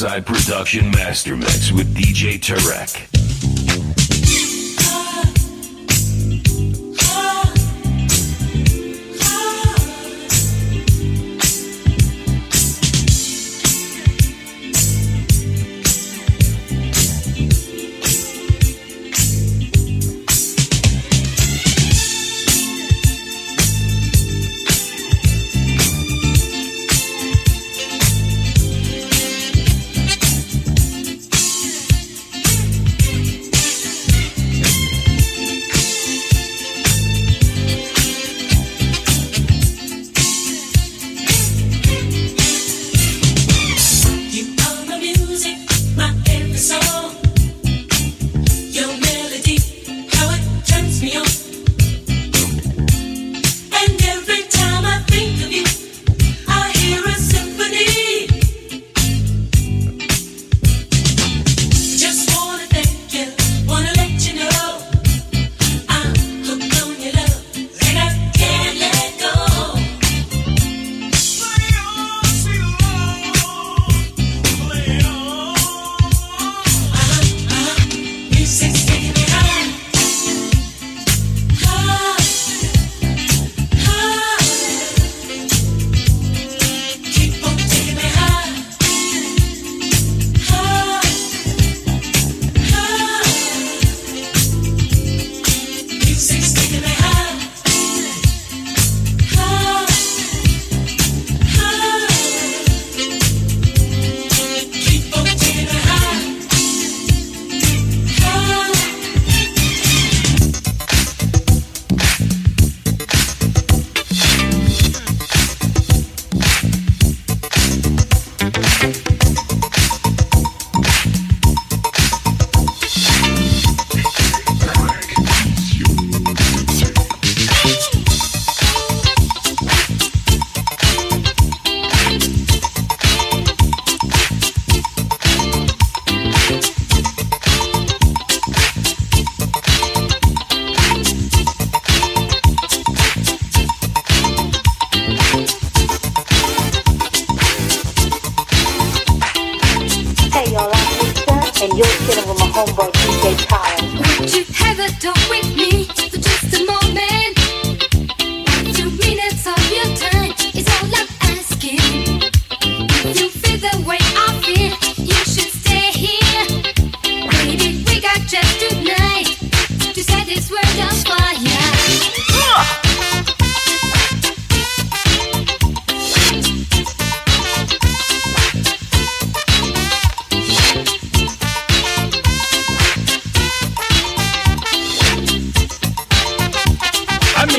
Riverside Production Master Mix with DJ Tarek.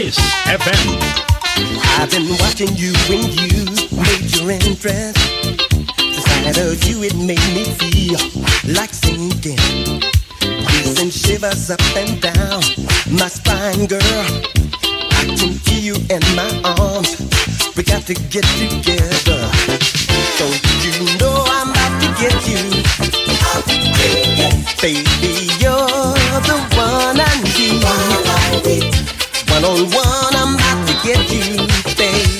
Kiss FM. I've been watching you when you made your entrance. The sight of you, it made me feel like sinking. Chills and shivers up and down my spine, girl. I can feel you in my arms. We got to get together. Don't you know I'm about to get you? Baby, you're the one I need one on one, I'm about to get you, baby.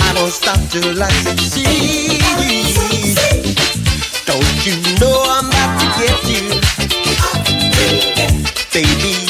I don't stop till I succeed. Don't you know I'm about to get you, baby?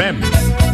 FM.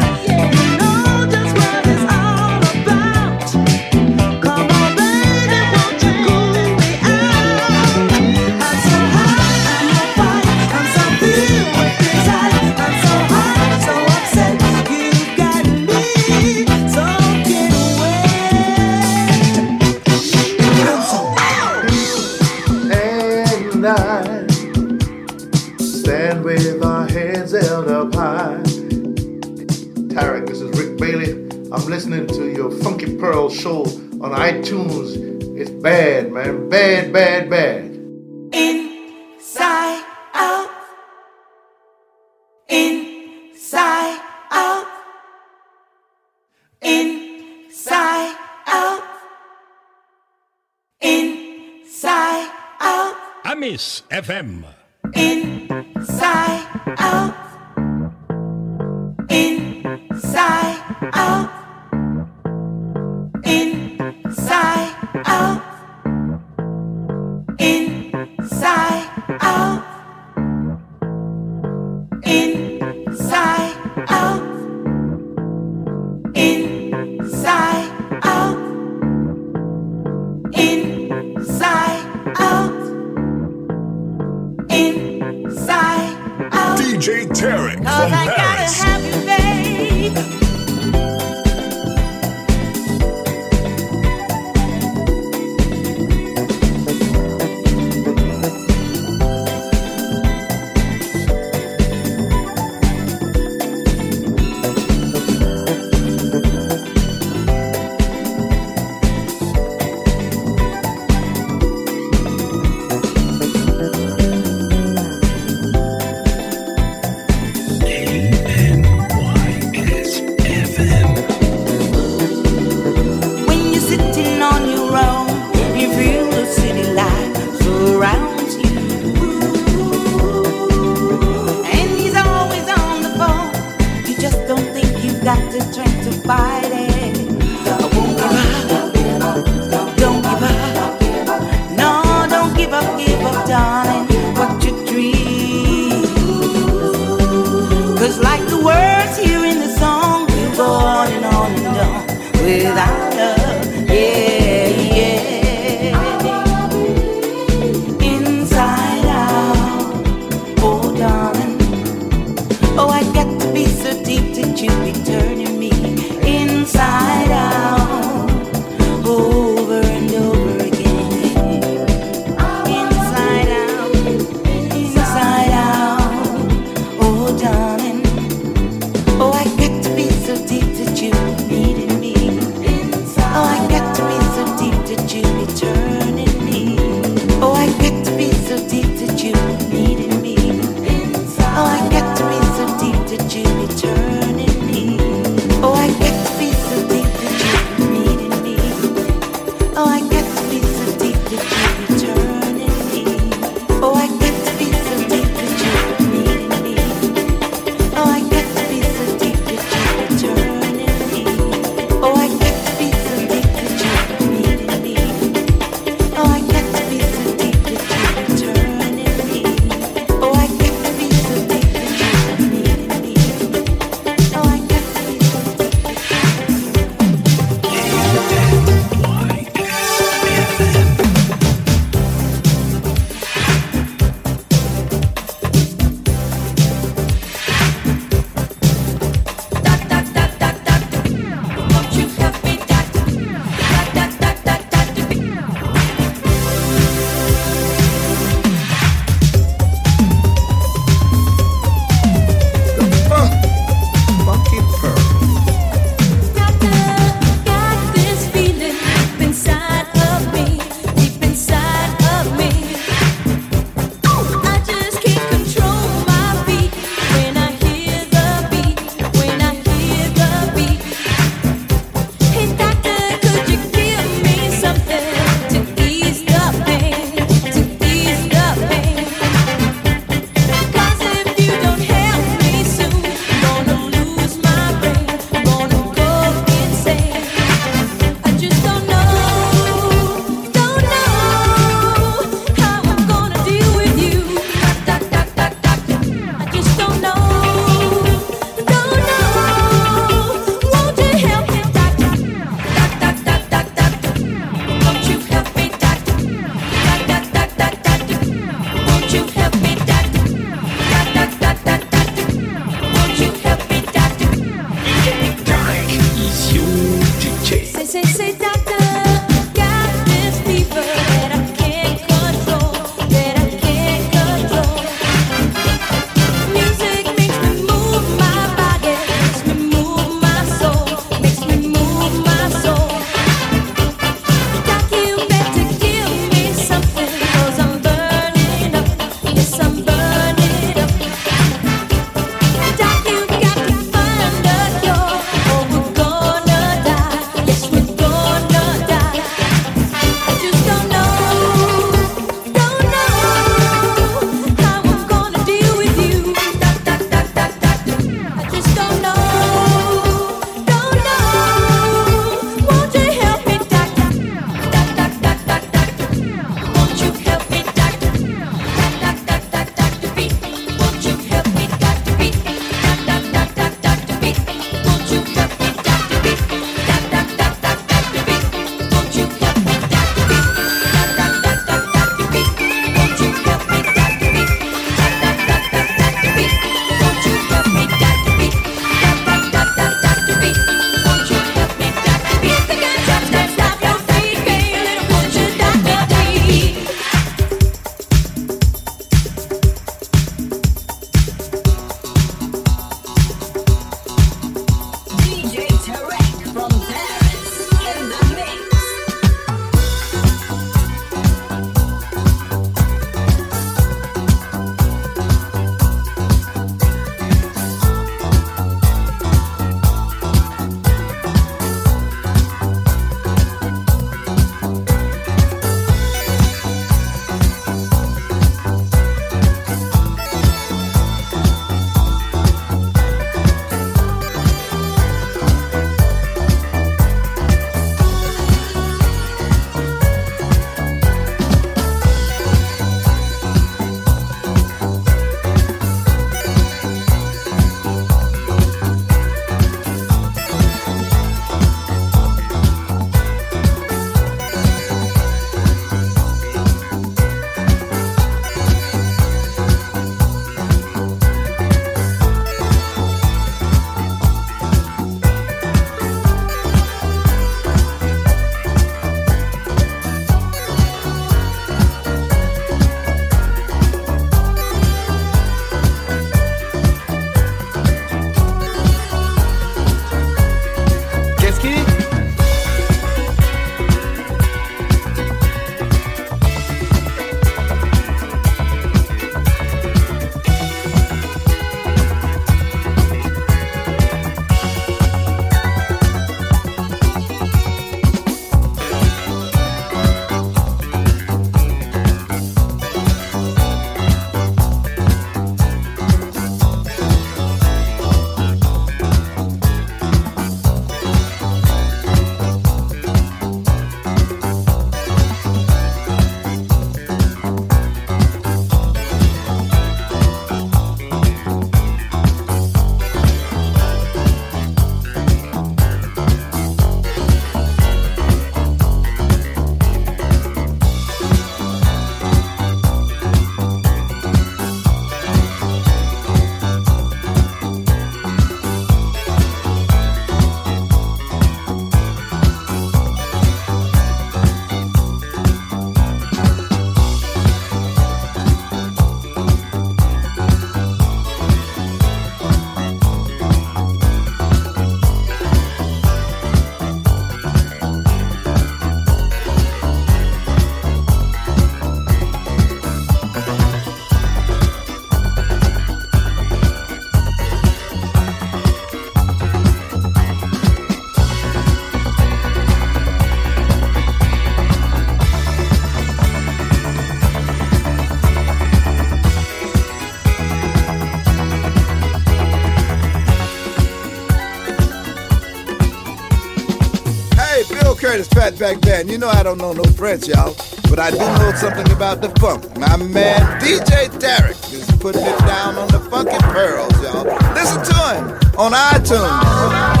Curtis Fatback Band. You know I don't know no French, y'all. But I do know something about the funk. My man DJ Tarek is putting it down on the funky pearls, y'all. Listen to him on iTunes.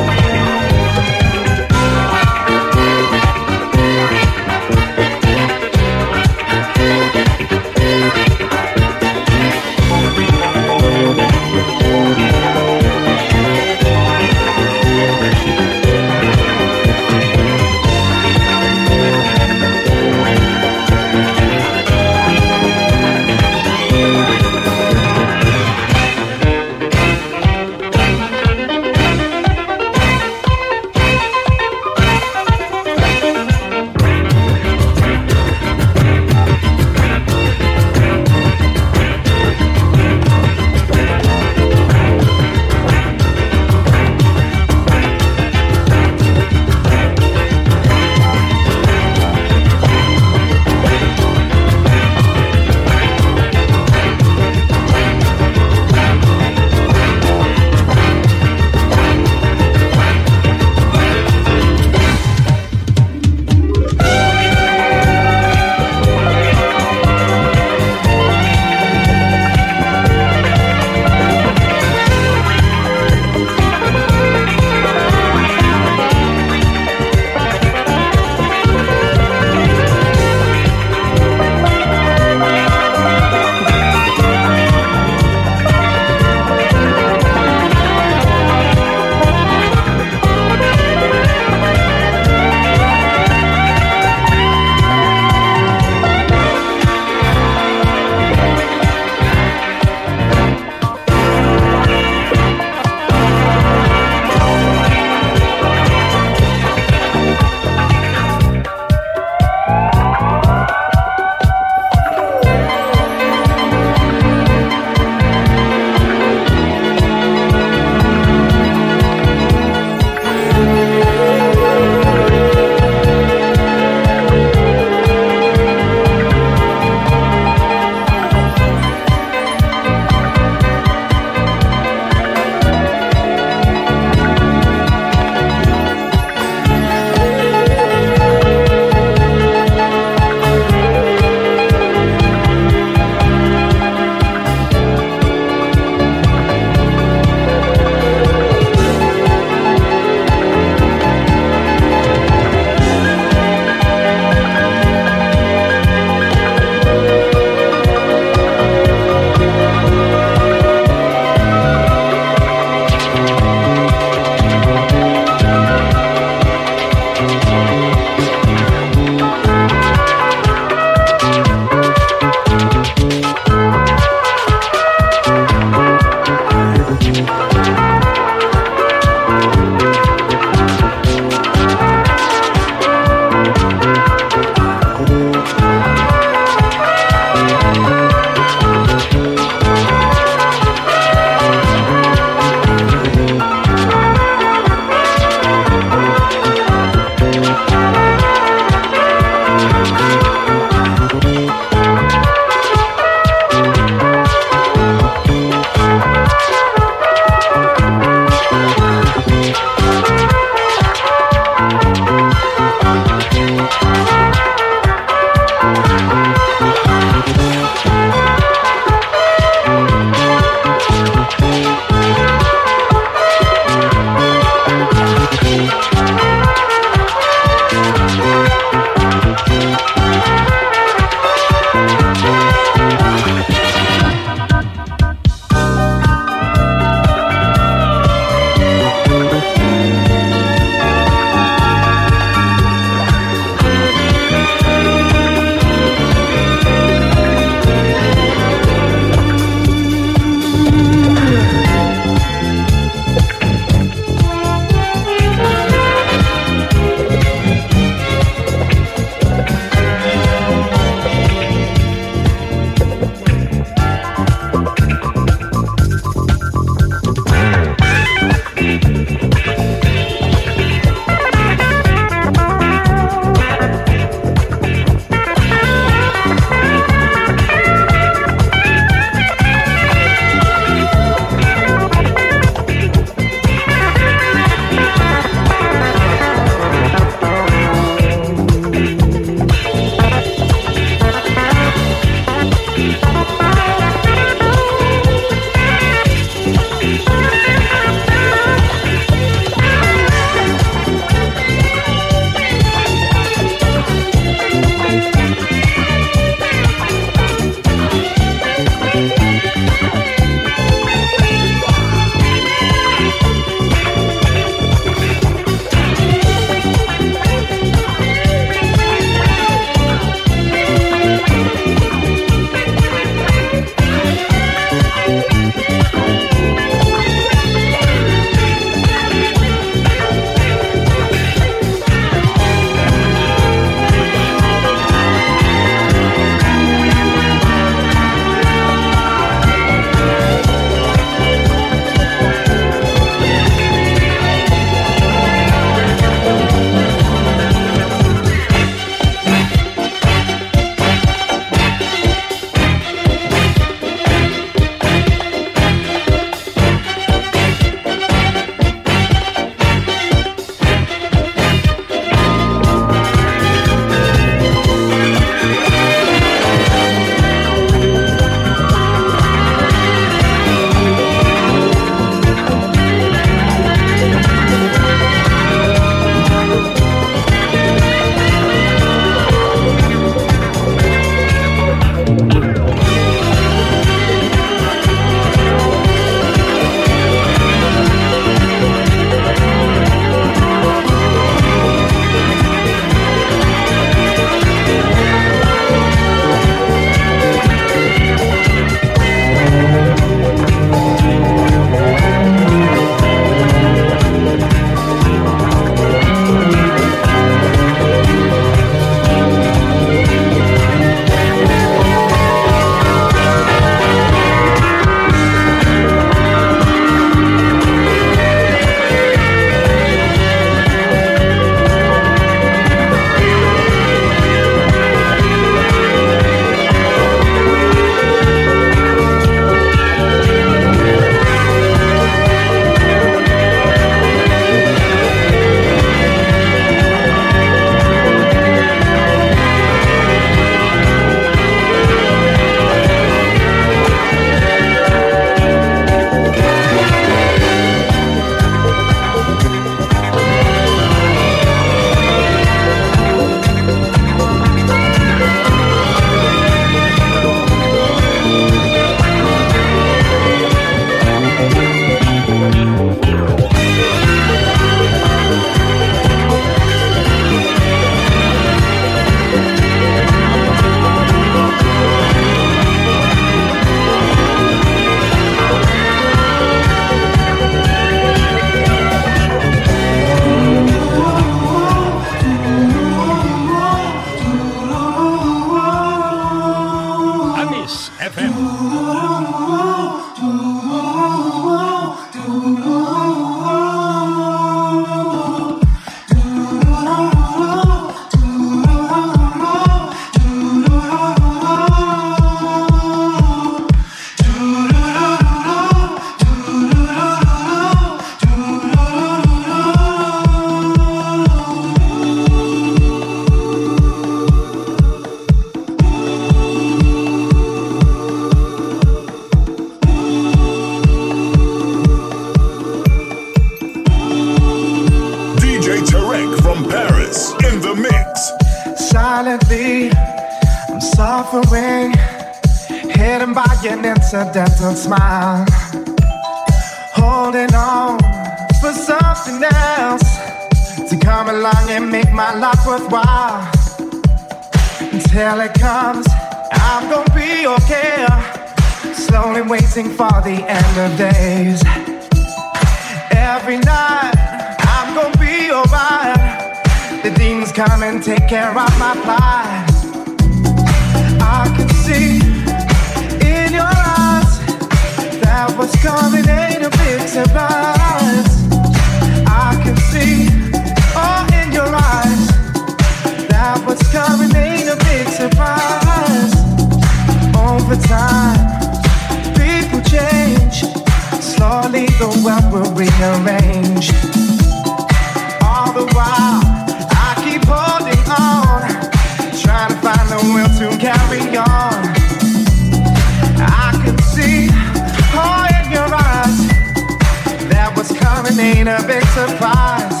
a big surprise.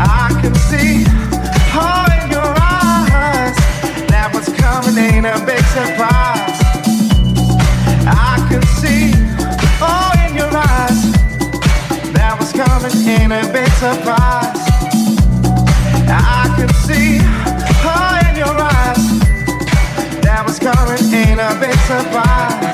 I can see all in your eyes. That coming a big surprise. I can see all in your eyes. That coming a big surprise. I can see all in your eyes. That coming a big surprise.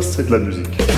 De la musique.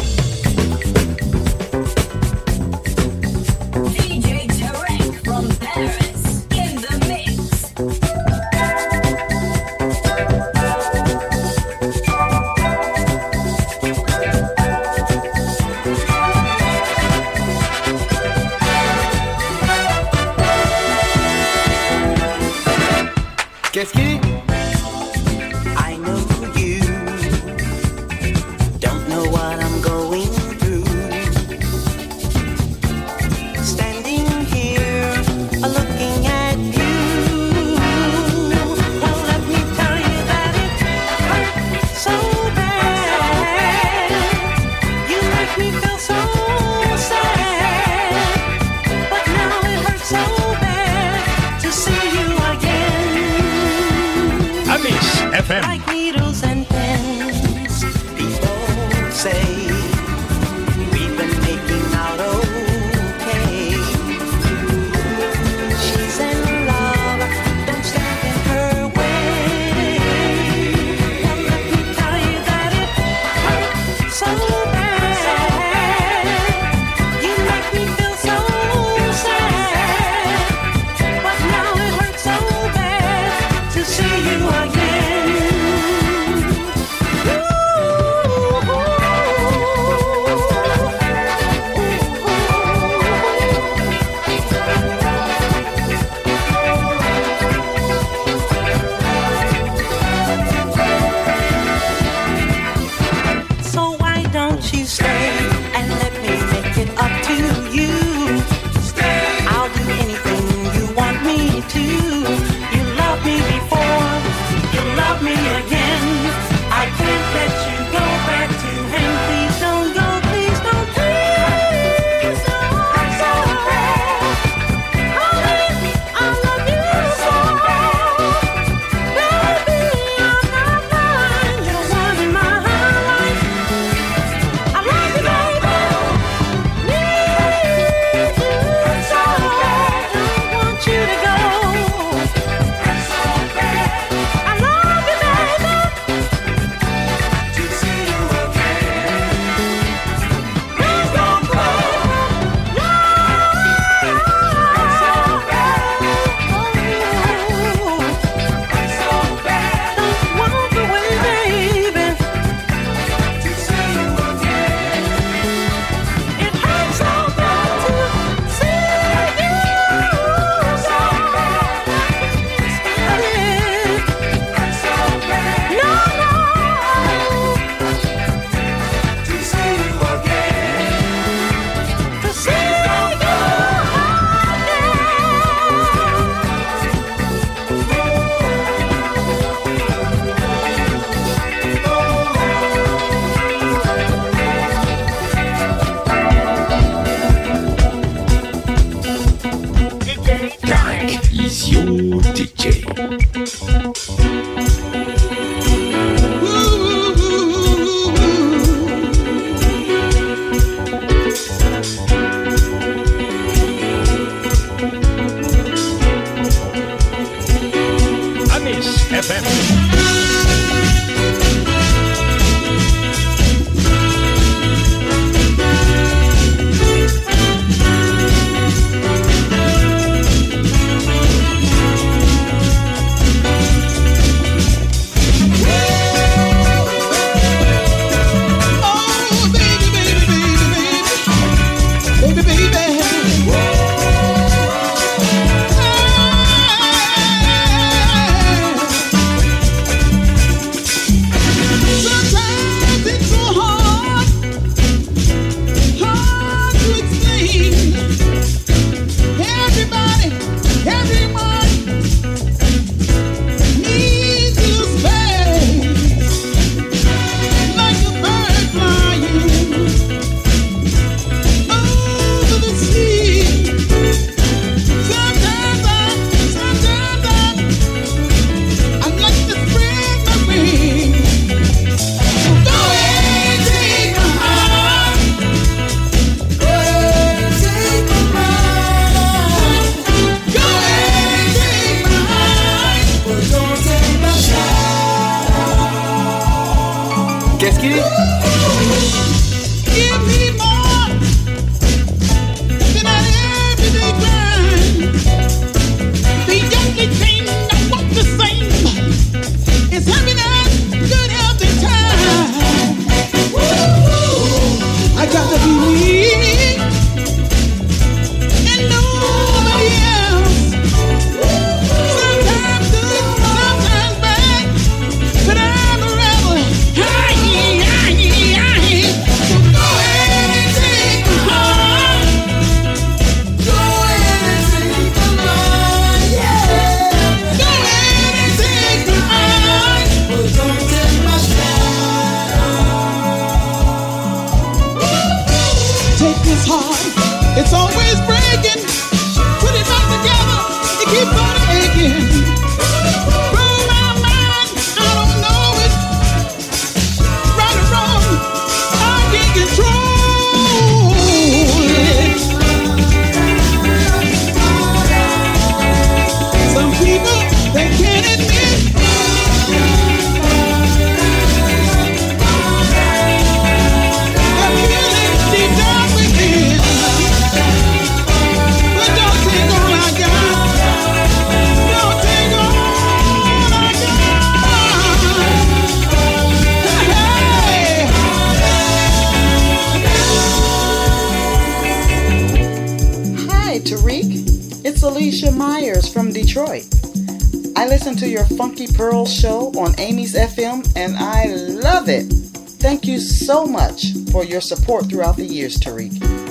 for your support throughout the years, Tarek.